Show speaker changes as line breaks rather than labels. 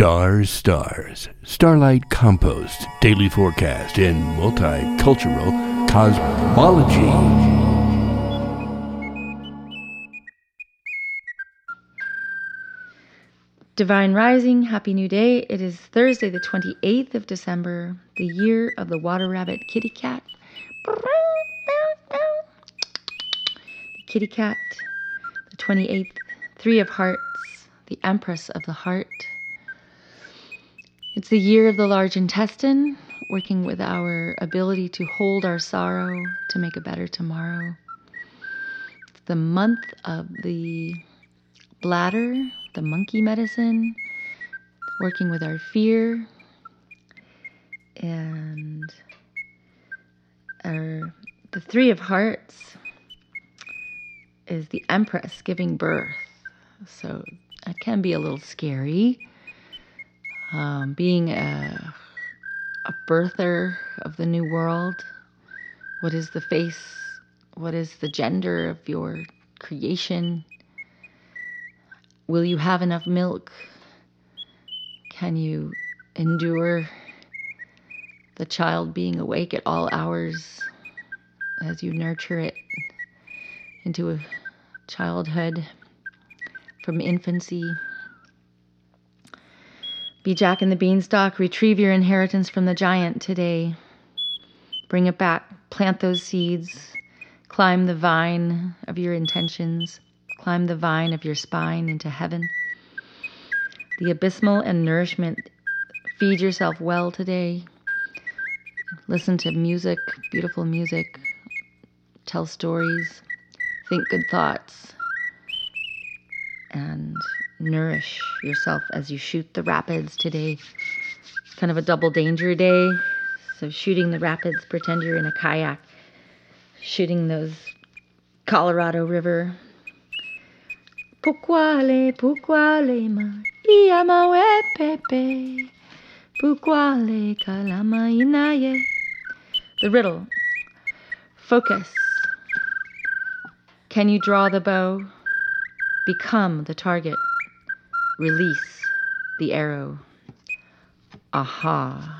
Stars, stars, starlight compost, daily forecast, and multicultural cosmology.
Divine Rising, Happy New Day. It is Thursday, the 28th of December, the year of the water rabbit kitty cat. The kitty cat, the 28th, Three of Hearts, the Empress of the Heart. It's the year of the large intestine, working with our ability to hold our sorrow to make a better tomorrow. It's the month of the bladder, the monkey medicine, working with our fear, and our, the Three of Hearts is the Empress giving birth. So it can be a little scary. Um, being a, a birther of the new world, what is the face? What is the gender of your creation? Will you have enough milk? Can you endure the child being awake at all hours as you nurture it into a childhood from infancy? Be Jack and the Beanstalk, retrieve your inheritance from the giant today. Bring it back, plant those seeds, climb the vine of your intentions, climb the vine of your spine into heaven. The abysmal and nourishment. Feed yourself well today. Listen to music, beautiful music. Tell stories. Think good thoughts. And nourish yourself as you shoot the rapids today. Kind of a double danger day. So, shooting the rapids, pretend you're in a kayak, shooting those Colorado River. Pourquoi les ma, iamawe pepe, les kalama inaye. The riddle. Focus. Can you draw the bow? Become the target. Release the arrow. Aha.